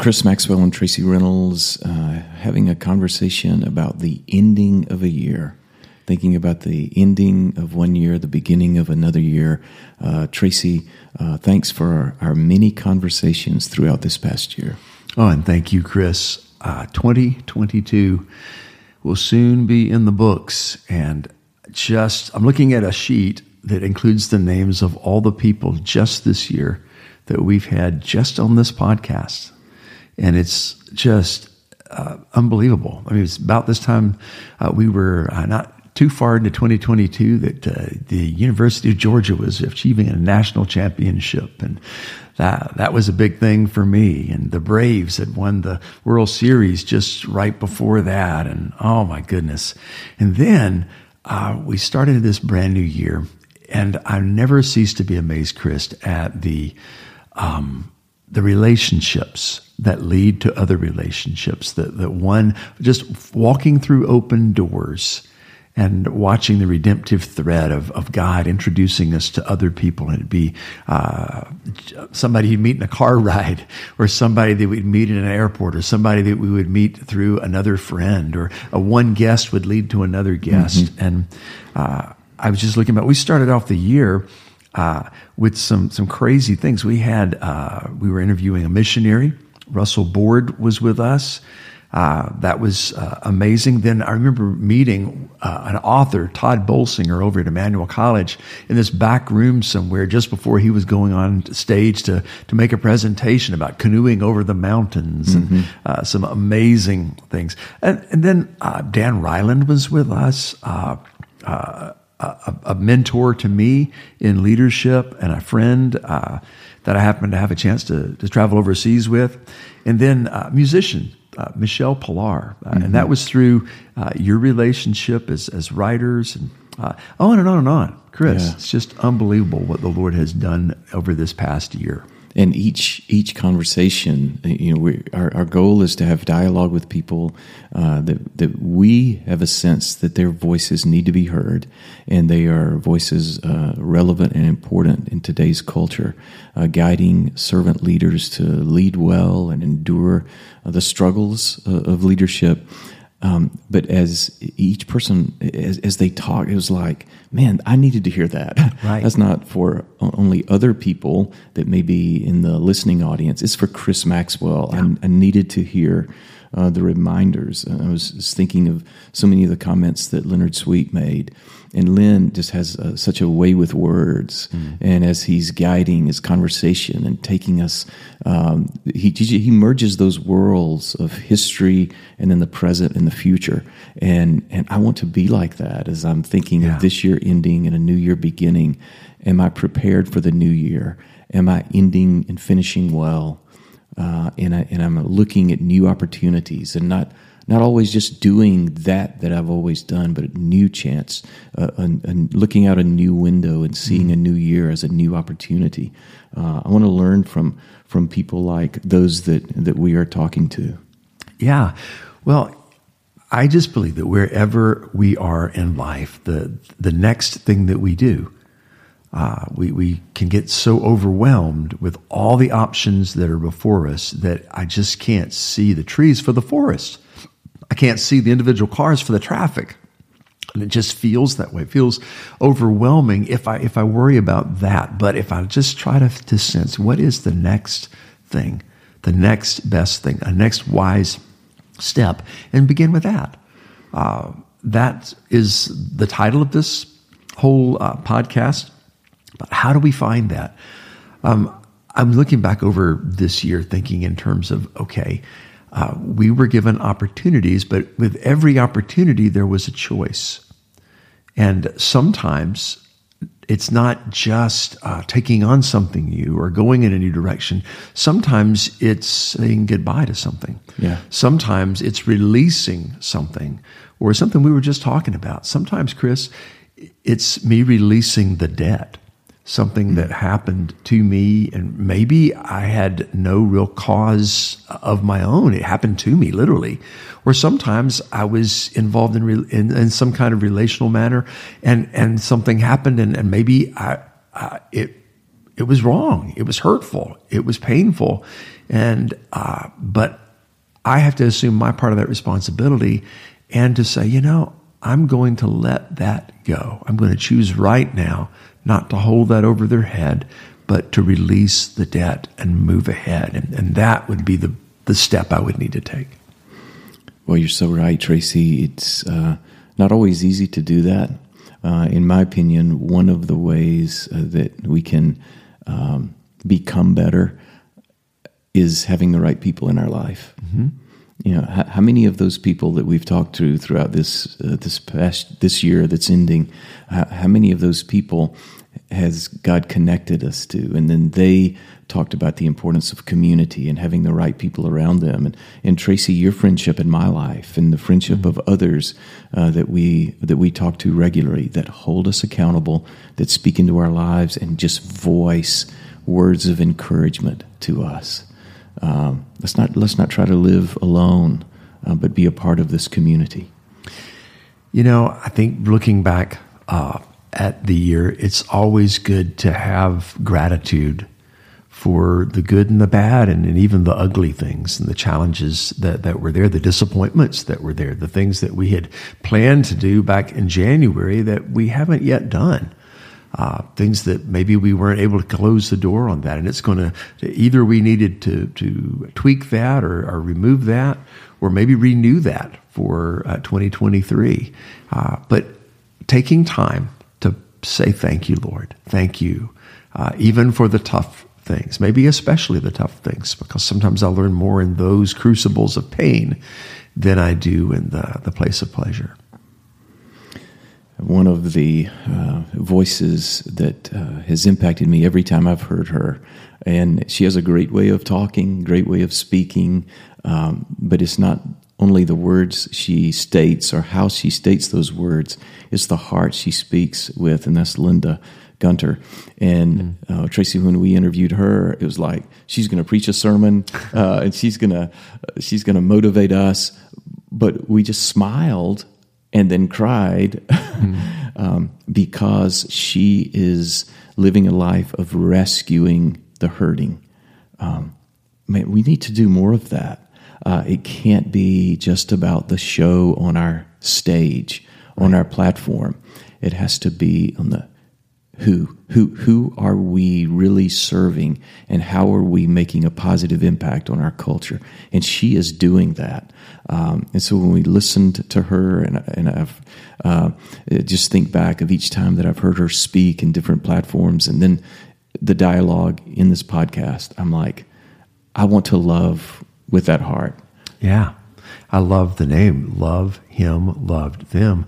Chris Maxwell and Tracy Reynolds uh, having a conversation about the ending of a year, thinking about the ending of one year, the beginning of another year. Uh, Tracy, uh, thanks for our, our, many conversations throughout this past year. Oh, and thank you, Chris. Uh, 2022 will soon be in the books. And just, I'm looking at a sheet that includes the names of all the people just this year that we've had just on this podcast. And it's just uh, unbelievable. I mean, it's about this time uh, we were uh, not too far into 2022 that uh, the University of Georgia was achieving a national championship, and that that was a big thing for me. And the Braves had won the World Series just right before that, and oh my goodness! And then uh, we started this brand new year, and I never cease to be amazed, Chris, at the um, the relationships that lead to other relationships. That that one just walking through open doors and watching the redemptive thread of, of God introducing us to other people. And it'd be uh, somebody you'd meet in a car ride, or somebody that we'd meet in an airport, or somebody that we would meet through another friend, or a one guest would lead to another guest. Mm-hmm. And uh, I was just looking about, we started off the year. Uh, with some some crazy things, we had uh, we were interviewing a missionary. Russell Board was with us. Uh, that was uh, amazing. Then I remember meeting uh, an author, Tod Bolsinger, over at Emmanuel College in this back room somewhere just before he was going on stage to, to make a presentation about canoeing over the mountains mm-hmm. and uh, some amazing things. And, and then uh, Dan Reiland was with us. Uh, a, a, mentor to me in leadership and a friend that I happened to have a chance to, to travel overseas with. And then a musician uh, Michele Pillar, uh, mm-hmm. and that was through uh, your relationship as as writers, and uh, on and on and on. Chris, yeah. it's just unbelievable what the Lord has done over this past year and each each conversation, you know, we, our our goal is to have dialogue with people uh, that that we have a sense that their voices need to be heard, and they are voices uh, relevant and important in today's culture, uh, guiding servant leaders to lead well and endure uh, the struggles uh, of leadership. Um, but as each person, as, as, they talk, it was like, man, I needed to hear that. Right. That's not for only other people that may be in the listening audience. It's for Chris Maxwell. Yeah. I, I, needed to hear uh, the reminders. I was, was, thinking of so many of the comments that Leonard Sweet made and Len just has uh, such a way with words. Mm. And as he's guiding his conversation and taking us, um, he, he merges those worlds of history and then the present and the future. And, and I want to be like that as I'm thinking yeah. of this year ending and a new year beginning. Am I prepared for the new year? Am I ending and finishing well? Uh, and, I, and I'm looking at new opportunities and not not always just doing that that I've always done, but a new chance, uh, and, and, looking out a new window and seeing mm-hmm. a new year as a new opportunity. Uh, I want to learn from from people like those that that we are talking to. Yeah, well, I just believe that wherever we are in life, the the next thing that we do. Uh, we, we can get so overwhelmed with all the options that are before us that I just can't see the trees for the forest. I can't see the individual cars for the traffic. And it just feels that way. It feels overwhelming if I if I worry about that. But if I just try to, to sense what is the next thing, the next best thing, a next wise step, and begin with that. Uh, that is the title of this whole uh, podcast. But how do we find that? Um, I'm looking back over this year, thinking in terms of okay, uh, we were given opportunities, but with every opportunity, there was a choice. And sometimes it's not just uh, taking on something new or going in a new direction. Sometimes it's saying goodbye to something. Yeah. Sometimes it's releasing something or something we were just talking about. Sometimes, Chris, it's me releasing the debt something that happened to me and maybe I had no real cause of my own. It happened to me literally. Or sometimes I was involved in, in, in, some kind of relational manner and, and something happened and, and maybe I, I, it, it was wrong. It was hurtful. It was painful. And, uh, but I have to assume my part of that responsibility and to say, you know, I'm going to let that go. I'm going to choose right now not to hold that over their head, but to release the debt and move ahead. And, and that would be the, the step I would need to take. Well, you're so right, Tracy. It's uh, not always easy to do that. Uh, in my opinion, one of the ways uh, that we can um, become better is having the right people in our life. Mm-hmm. You know, how, how, many of those people that we've talked to throughout this uh, this past this year that's ending, how, how many of those people has God connected us to? And then they talked about the importance of community and having the right people around them. And, and Tracy, your friendship in my life and the friendship of others uh, that we that we talk to regularly that hold us accountable, that speak into our lives and just voice words of encouragement to us. Um, let's not let's not try to live alone, uh, but be a part of this community. You know, I think looking back uh, at the year, it's always good to have gratitude for the good and the bad and, and, even the ugly things and the challenges that, that were there, the disappointments that were there, the things that we had planned to do back in January that we haven't yet done uh, things that maybe we weren't able to close the door on that. And it's going to either we needed to, to tweak that or, or remove that, or maybe renew that for uh, 2023. Uh, but taking time to say thank you, Lord, thank you, uh, even for the tough things, maybe especially the tough things, because sometimes I learn more in those crucibles of pain than I do in the, the place of pleasure one of the uh, voices that uh, has impacted me every time I've heard her. And she has a great way of talking, great way of speaking, um, but it's not only the words she states or how she states those words, it's the heart she speaks with, and that's Linda Gunter. And mm. uh, Tracy, when we interviewed her, it was like she's going to preach a sermon uh, and she's going to she's going to motivate us. But we just smiled and then cried mm. um, because she is living a life of rescuing the hurting. Um, man, we need to do more of that. Uh, it can't be just about the show on our stage, right. on our platform. It has to be on the who who who are we really serving and how are we making a positive impact on our culture? And she is doing that. Um, and so when we listened to her and, and i've uh, just think back of each time that i've heard her speak in different platforms and then the dialogue in this podcast i'm like i want to love with that heart. Yeah. I love the name. Love him loved them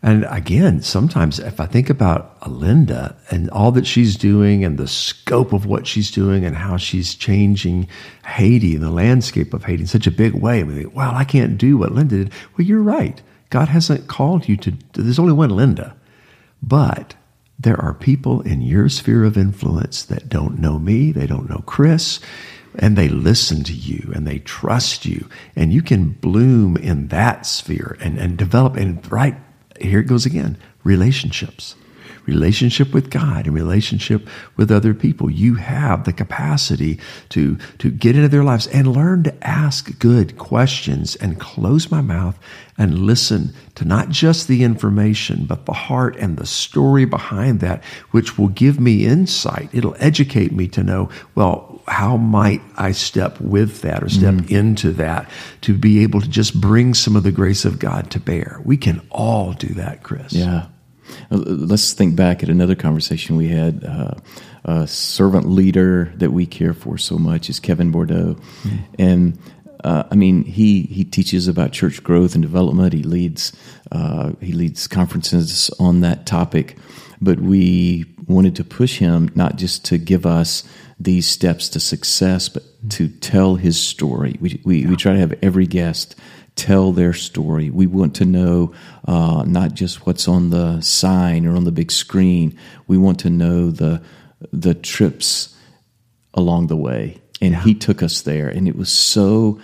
and again, sometimes if I think about Linda and all that she's doing and the scope of what she's doing and how she's changing Haiti and the landscape of Haiti in such a big way, I mean, well, I can't do what Linda did. Well, you're right. God hasn't called you to, there's only one Linda. But there are people in your sphere of influence that don't know me, they don't know Chris, and they listen to you and they trust you. And you can bloom in that sphere and, and develop and right here it goes again relationships relationship with God and relationship with other people. You have the capacity to, to get into their lives and learn to ask good questions and close my mouth and listen to not just the information, but the heart and the story behind that, which will give me insight. It'll educate me to know, well, how might I step with that or step mm. into that to be able to just bring some of the grace of God to bear? We can all do that, Chris. Yeah. Let's think back at another conversation we had. Uh, a servant leader that we care for so much is Kevin Bordeaux, mm. and uh, I mean, he he teaches about church growth and development. He leads uh, he leads conferences on that topic. But we wanted to push him not just to give us these steps to success, but to tell his story. We we, yeah. we try to have every guest tell their story. We want to know uh, not just what's on the sign or on the big screen. We want to know the the trips along the way and yeah. he took us there and it was so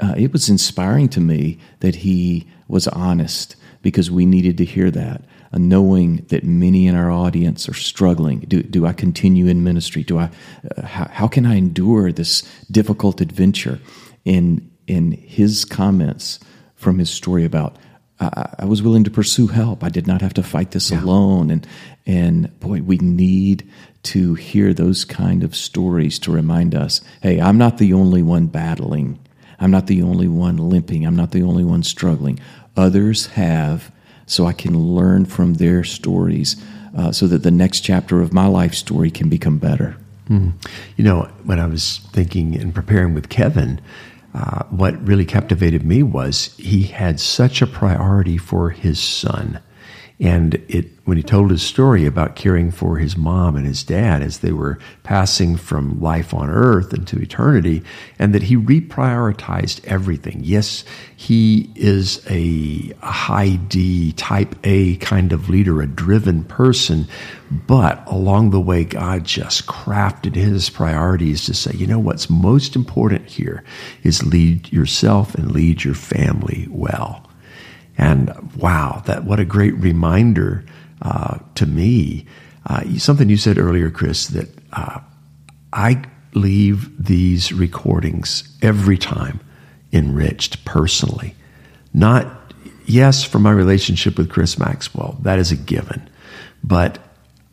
uh, it was inspiring to me that he was honest because we needed to hear that knowing that many in our audience are struggling do, do i continue in ministry do i uh, how, how can i endure this difficult adventure in in his comments from his story about I, I was willing to pursue help. I did not have to fight this yeah. alone. And and boy, we need to hear those kind of stories to remind us hey, I'm not the only one battling. I'm not the only one limping. I'm not the only one struggling. Others have, so I can learn from their stories uh, so that the next chapter of my life story can become better. Mm. You know, when I was thinking and preparing with Kevin, uh, what really captivated me was he had such a priority for his son. And it, when he told his story about caring for his mom and his dad as they were passing from life on earth into eternity, and that he reprioritized everything. Yes, he is a, high D, type A kind of leader, a driven person, but along the way, God just crafted his priorities to say, you know, what's most important here is lead yourself and lead your family well. And wow, that what a great reminder uh, to me. Uh, something you said earlier, Chris, that uh, I leave these recordings every time enriched personally. Not, yes, for my relationship with Chris Maxwell, that is a given. But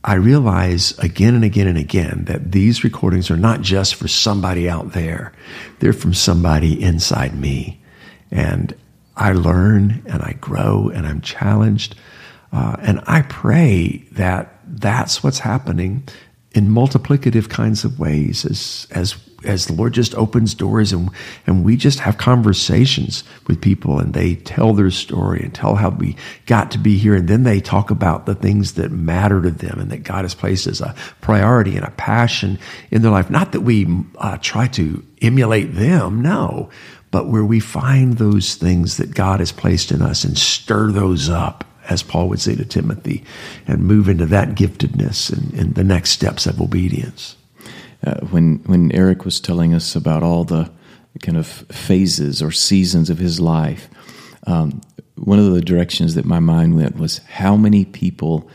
I realize again and again and again that these recordings are not just for somebody out there, they're from somebody inside me. And I learn and I grow and I'm challenged. Uh, and I pray that that's what's happening in multiplicative kinds of ways as, as, as the Lord just opens doors and, and we just have conversations with people and they tell their story and tell how we got to be here. And then they talk about the things that matter to them and that God has placed as a priority and a passion in their life. Not that we uh, try to emulate them, no, but where we find those things that God has placed in us and stir those up, as Paul would say to Timothy, and move into that giftedness and, and the next steps of obedience. Uh, when when Eric was telling us about all the kind of phases or seasons of his life, um, one of the directions that my mind went was how many people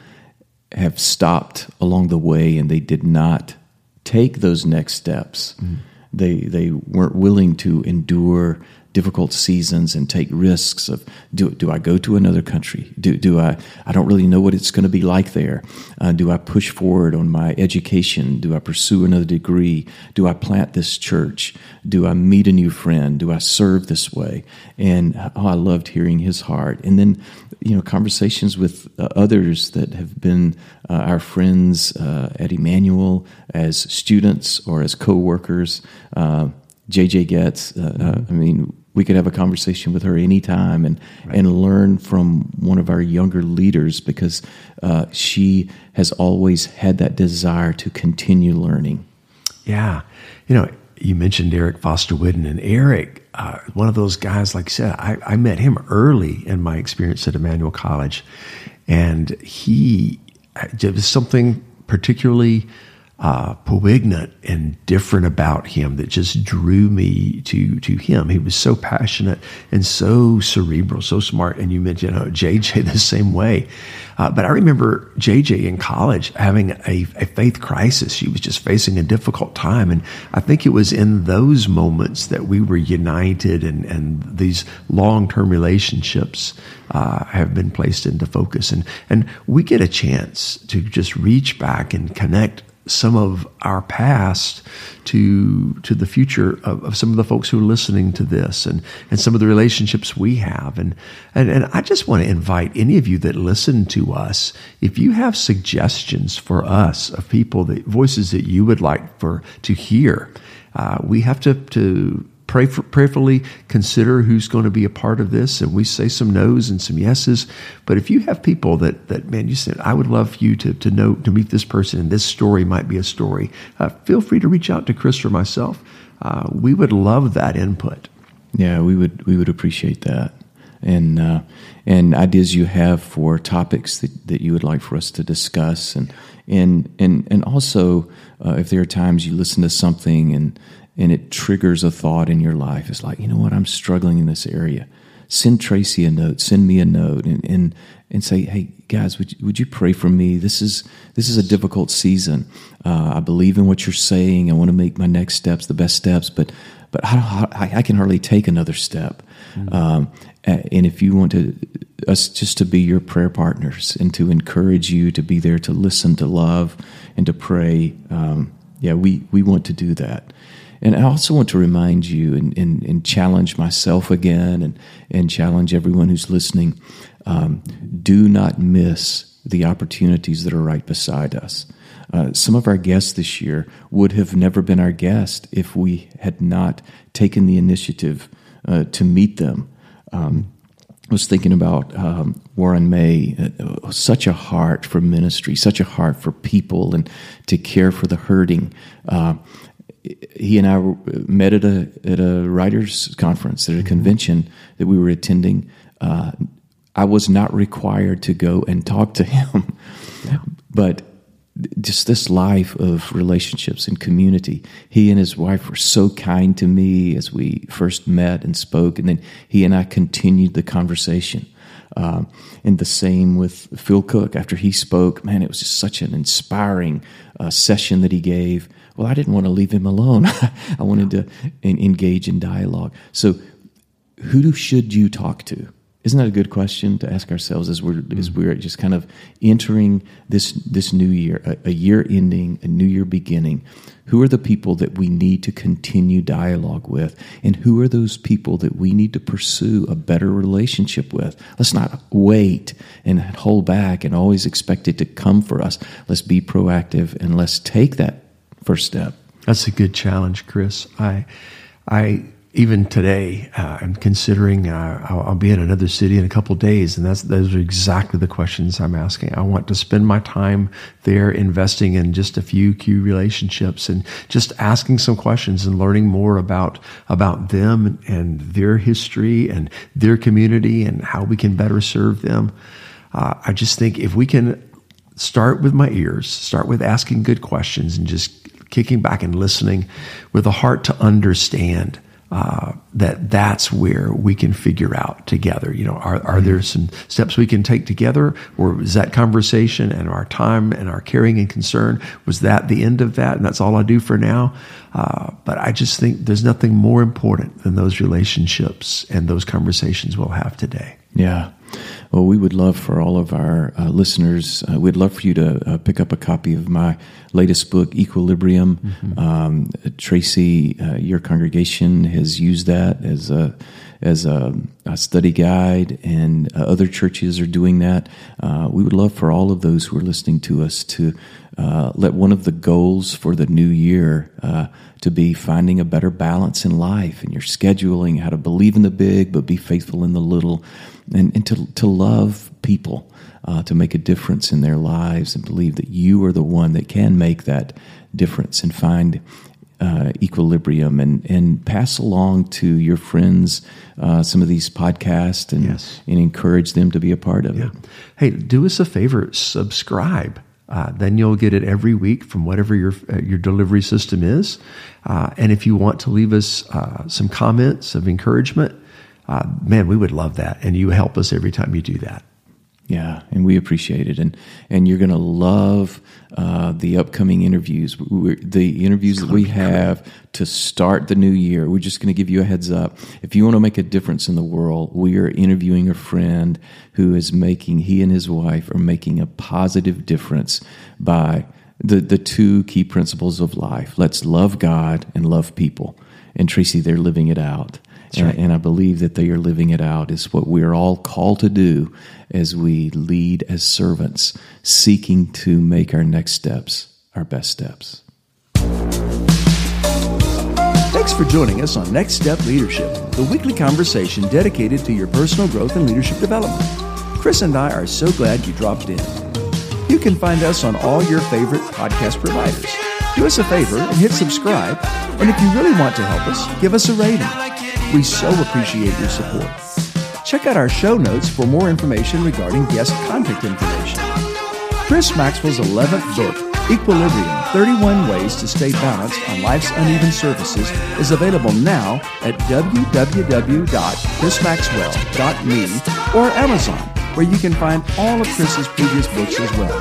have stopped along the way and they did not take those next steps. Mm they they weren't willing to endure difficult seasons and take risks of do do I go to another country? Do do I I don't really know what it's going to be like there. Uh, do I push forward on my education? Do I pursue another degree? Do I plant this church? Do I meet a new friend? Do I serve this way? And oh, I loved hearing his heart. And then you know conversations with uh, others that have been uh, our friends uh, at Emmanuel as students or as co-workers. JJ uh, Getz. Uh, I mean, we could have a conversation with her anytime and right. and learn from one of our younger leaders because uh, she has always had that desire to continue learning. Yeah, you know, you mentioned Eric Foster Whitten, and Eric, uh, one of those guys. Like I said, I, I met him early in my experience at Emmanuel College, and he there was something particularly uh, poignant and different about him that just drew me to to him. He was so passionate and so cerebral, so smart. And you mentioned JJ the same way. Uh, but I remember JJ in college having a, a faith crisis. She was just facing a difficult time, and I think it was in those moments that we were united, and and these long term relationships uh, have been placed into focus. And and we get a chance to just reach back and connect some of our past to to the future of, of, some of the folks who are listening to this and and some of the relationships we have. And and, and I just want to invite any of you that listen to us if you have suggestions for us of people that voices that you would like for to hear uh, we have to to pray for, prayerfully consider who's going to be a part of this, and we say some no's and some yeses. But if you have people that that man, you said I would love you to to know to meet this person, and this story might be a story. Uh, feel free to reach out to Chris or myself. Uh, we would love that input. Yeah, we would we would appreciate that, and uh, and ideas you have for topics that, that you would like for us to discuss, and and and and also uh, if there are times you listen to something and and it triggers a thought in your life, it's like you know what I'm struggling in this area. Send Tracy a note. Send me a note, and and and say, hey guys, would you, would you pray for me? This is this is a difficult season. Uh, I believe in what you're saying. I want to make my next steps the best steps, but but I, I, I can hardly take another step. Mm-hmm. Um, and if you want to us just to be your prayer partners and to encourage you to be there to listen, to love, and to pray, um, yeah, we we want to do that. And I also want to remind you and, and, and challenge myself again and, and challenge everyone who's listening um, do not miss the opportunities that are right beside us. Uh, some of our guests this year would have never been our guest if we had not taken the initiative uh, to meet them. Um, I was thinking about um, Warren May, uh, such a heart for ministry, such a heart for people, and to care for the hurting. Uh, he and I met at a at a writers' conference at a convention that we were attending. Uh, I was not required to go and talk to him, but just this life of relationships and community. He and his wife were so kind to me as we first met and spoke, and then he and I continued the conversation. Um, and the same with Phil Cooke. After he spoke, man, it was just such an inspiring uh, session that he gave. Well, I didn't want to leave him alone. I wanted to engage in dialogue. So, who should you talk to? Isn't that a good question to ask ourselves as we're mm-hmm. as we're just kind of entering this this new year, a, a, year ending, a new year beginning? Who are the people that we need to continue dialogue with, and who are those people that we need to pursue a better relationship with? Let's not wait and hold back and always expect it to come for us. Let's be proactive and let's take that first step. That's a good challenge, Chris. I I even today, uh, I'm considering uh, I'll, I'll, be in another city in a couple days, and that's those are exactly the questions I'm asking. I want to spend my time there investing in just a few key relationships and just asking some questions and learning more about about them and their history and their community and how we can better serve them. Uh, I just think if we can start with my ears, start with asking good questions and just kicking back and listening with a heart to understand uh, that that's where we can figure out together. You know, are, are there some steps we can take together, or is that conversation and our time and our caring and concern was that the end of that, and that's all I do for now? Uh, but I just think there's nothing more important than those relationships and those conversations we'll have today. Yeah. Well, we would love for all of our uh, listeners, uh, we'd love for you to uh, pick up a copy of my latest book, Equilibrium. Mm-hmm. Um, Tracy, uh, your congregation has used that as a as a, a study guide, and uh, other churches are doing that. Uh, we would love for all of those who are listening to us to let one of the goals for the new year to be finding a better balance in life and your scheduling, how to believe in the big but be faithful in the little and, and to, to love people, uh, to make a difference in their lives and believe that you are the one that can make that difference and find uh, equilibrium and, and pass along to your friends uh, some of these podcasts and, yes. and encourage them to be a part of yeah. it. Hey, do us a favor, subscribe. Uh, then you'll get it every week from whatever your uh, your delivery system is. Uh, and if you want to leave us uh, some comments of encouragement, uh, man, we would love that. And you help us every time you do that. Yeah, and we appreciate it, and and you're going to love uh, the upcoming interviews. We're, the interviews that we have to start the new year. We're just going to give you a heads up. If you want to make a difference in the world, we are interviewing a friend who is making. He and his wife are making a positive difference by the the two key principles of life. Let's love God and love people. And Tracy, they're living it out. And, right. and, I believe that they are living it out is what we're all called to do as we lead as servants, seeking to make our next steps our best steps. Thanks for joining us on Next Step Leadership, the weekly conversation dedicated to your personal growth and leadership development. Chris and I are so glad you dropped in. You can find us on all your favorite podcast providers. Do us a favor and hit subscribe. And if you really want to help us, give us a rating. We so appreciate your support. Check out our show notes for more information regarding guest contact information. Chris Maxwell's 11th book, Equilibrium 31 Ways to Stay Balanced on Life's Uneven Surfaces, is available now at www.chrismaxwell.me or Amazon, where you can find all of Chris's previous books as well.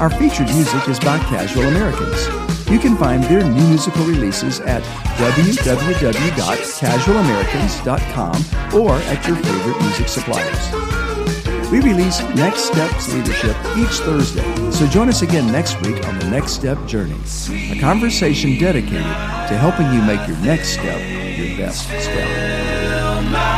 Our featured music is by Casual Americans. You can find their new musical releases at www.casualamericans.com or at your favorite music suppliers. We release Next Steps Leadership each Thursday, so join us again next week on the Next Step Journey, a conversation dedicated to helping you make your next step your best step.